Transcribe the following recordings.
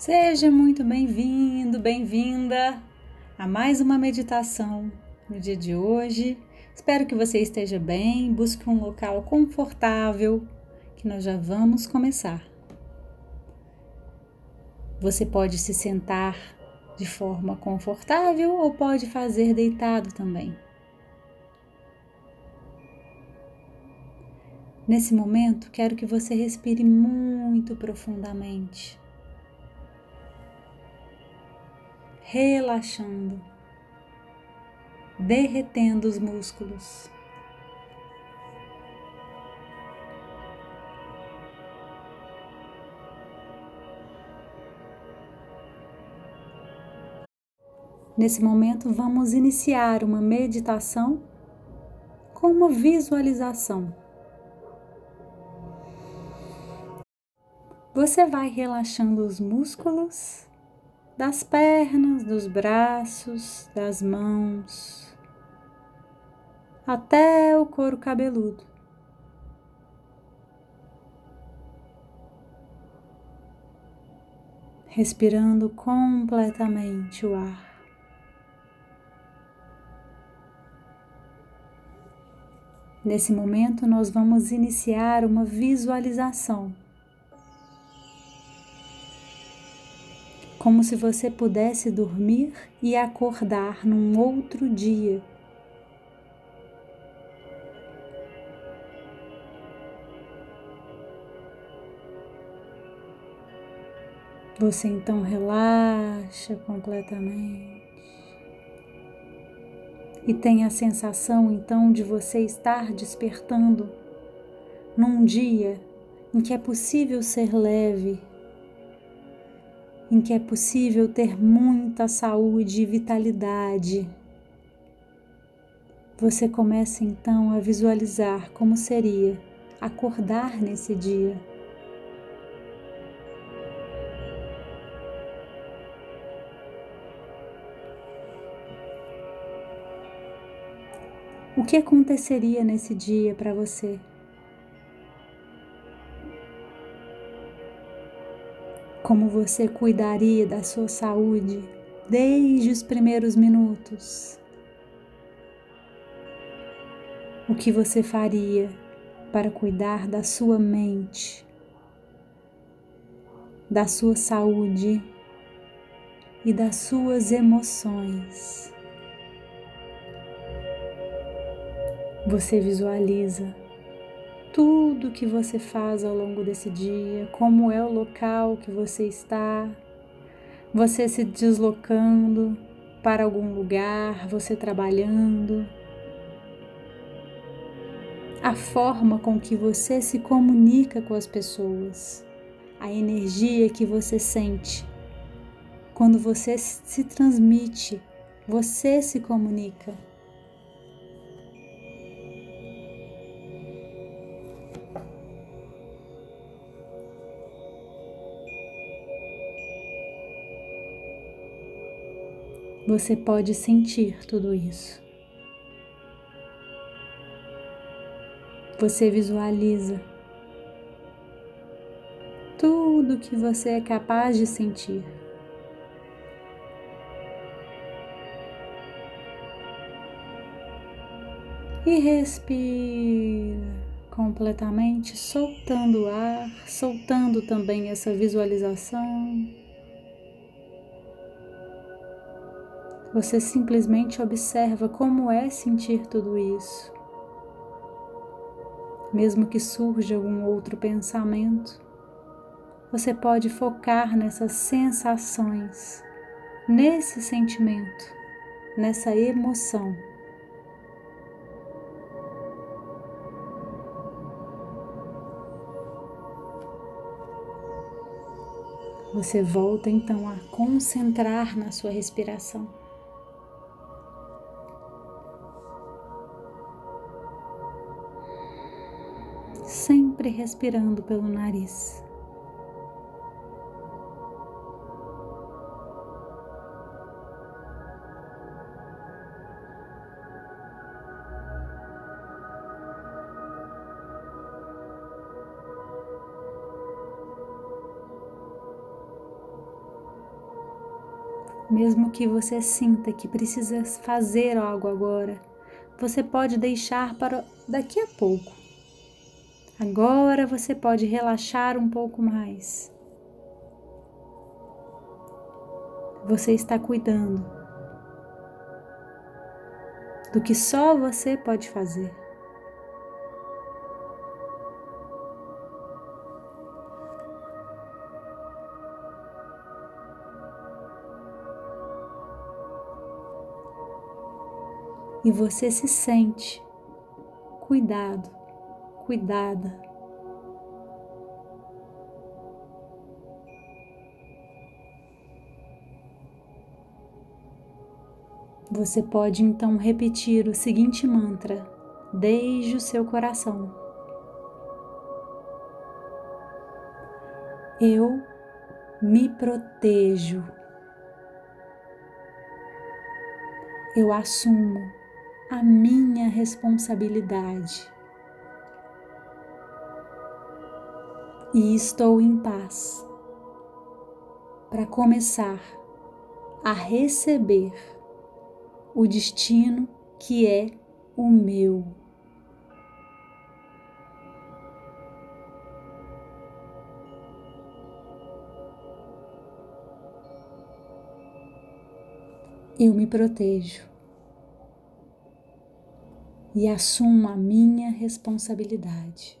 Seja muito bem-vindo, bem-vinda a mais uma meditação no dia de hoje. Espero que você esteja bem, busque um local confortável, que nós já vamos começar. Você pode se sentar de forma confortável ou pode fazer deitado também. Nesse momento, quero que você respire muito profundamente relaxando, derretendo os músculos. Nesse momento, vamos iniciar uma meditação com uma visualização. Você vai relaxando os músculos das pernas, dos braços, das mãos, até o couro cabeludo. Respirando completamente o ar. Nesse momento, nós vamos iniciar uma visualização como se você pudesse dormir e acordar num outro dia. Você então relaxa completamente e tem a sensação então de você estar despertando num dia em que é possível ser leve em que é possível ter muita saúde e vitalidade. Você começa então a visualizar como seria acordar nesse dia. O que aconteceria nesse dia para você? Como você cuidaria da sua saúde desde os primeiros minutos. O que você faria para cuidar da sua mente, da sua saúde e das suas emoções. Você visualiza tudo que você faz ao longo desse dia, como é o local que você está, você se deslocando para algum lugar, você trabalhando, a forma com que você se comunica com as pessoas, a energia que você sente quando você se transmite, você se comunica. Você pode sentir tudo isso. Você visualiza tudo que você é capaz de sentir. E respira completamente, soltando o ar, soltando também essa visualização. Você simplesmente observa como é sentir tudo isso. Mesmo que surja algum outro pensamento, você pode focar nessas sensações, nesse sentimento, nessa emoção. Você volta então a concentrar na sua respiração. Sempre respirando pelo nariz. Mesmo que você sinta que precisa fazer algo agora, você pode deixar para daqui a pouco. Agora você pode relaxar um pouco mais. Você está cuidando do que só você pode fazer. e você se sente cuidado, cuidada. Você pode então repetir o seguinte mantra desde o seu coração. Eu me protejo. Eu assumo a minha responsabilidade. E estou em paz para começar a receber o destino que é o meu. Eu me protejo e assumo a minha responsabilidade.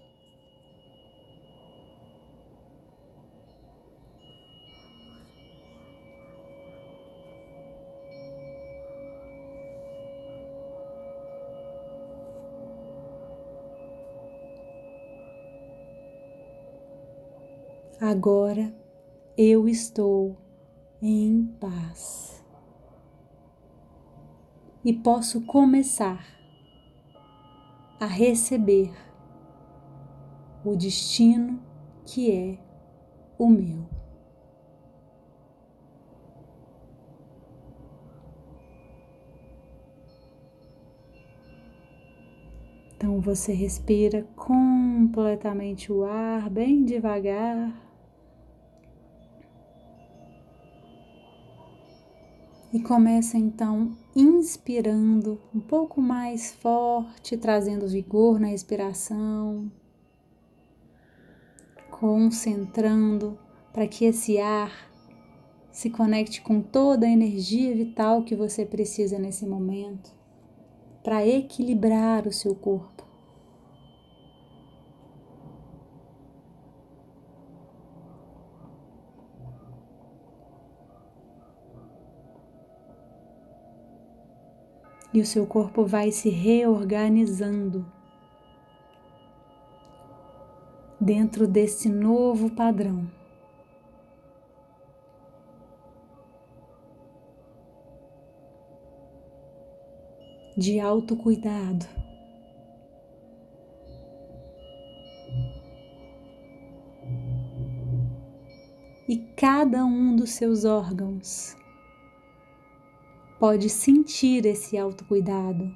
Agora eu estou em paz e posso começar a receber o destino que é o meu. Então você respira completamente o ar bem devagar. E começa então inspirando um pouco mais forte, trazendo vigor na respiração, concentrando para que esse ar se conecte com toda a energia vital que você precisa nesse momento para equilibrar o seu corpo. E o seu corpo vai se reorganizando dentro desse novo padrão. De autocuidado. E cada um dos seus órgãos pode sentir esse autocuidado.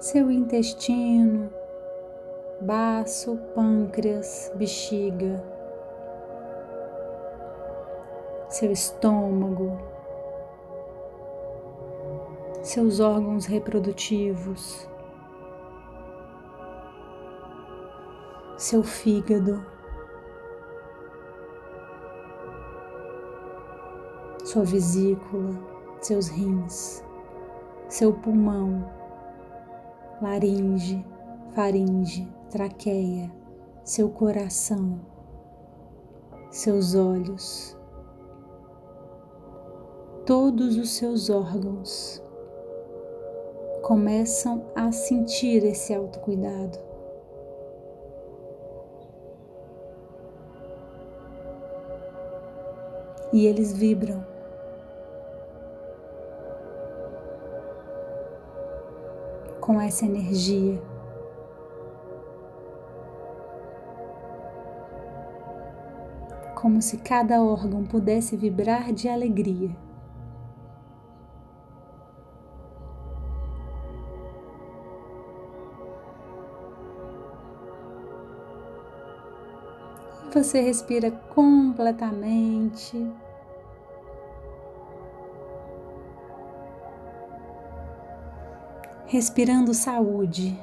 Seu intestino, baço, pâncreas, bexiga, seu estômago, seus órgãos reprodutivos. Seu fígado, sua vesícula, seus rins, seu pulmão, laringe, faringe, traqueia, seu coração, seus olhos, todos os seus órgãos começam a sentir esse autocuidado. E eles vibram. Com essa energia. Como se cada órgão pudesse vibrar de alegria. Você respira completamente. Respirando saúde.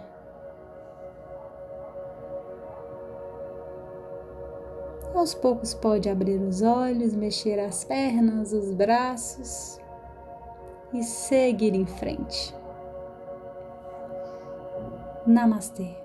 Aos poucos pode abrir os olhos, mexer as pernas, os braços e seguir em frente. Namastê.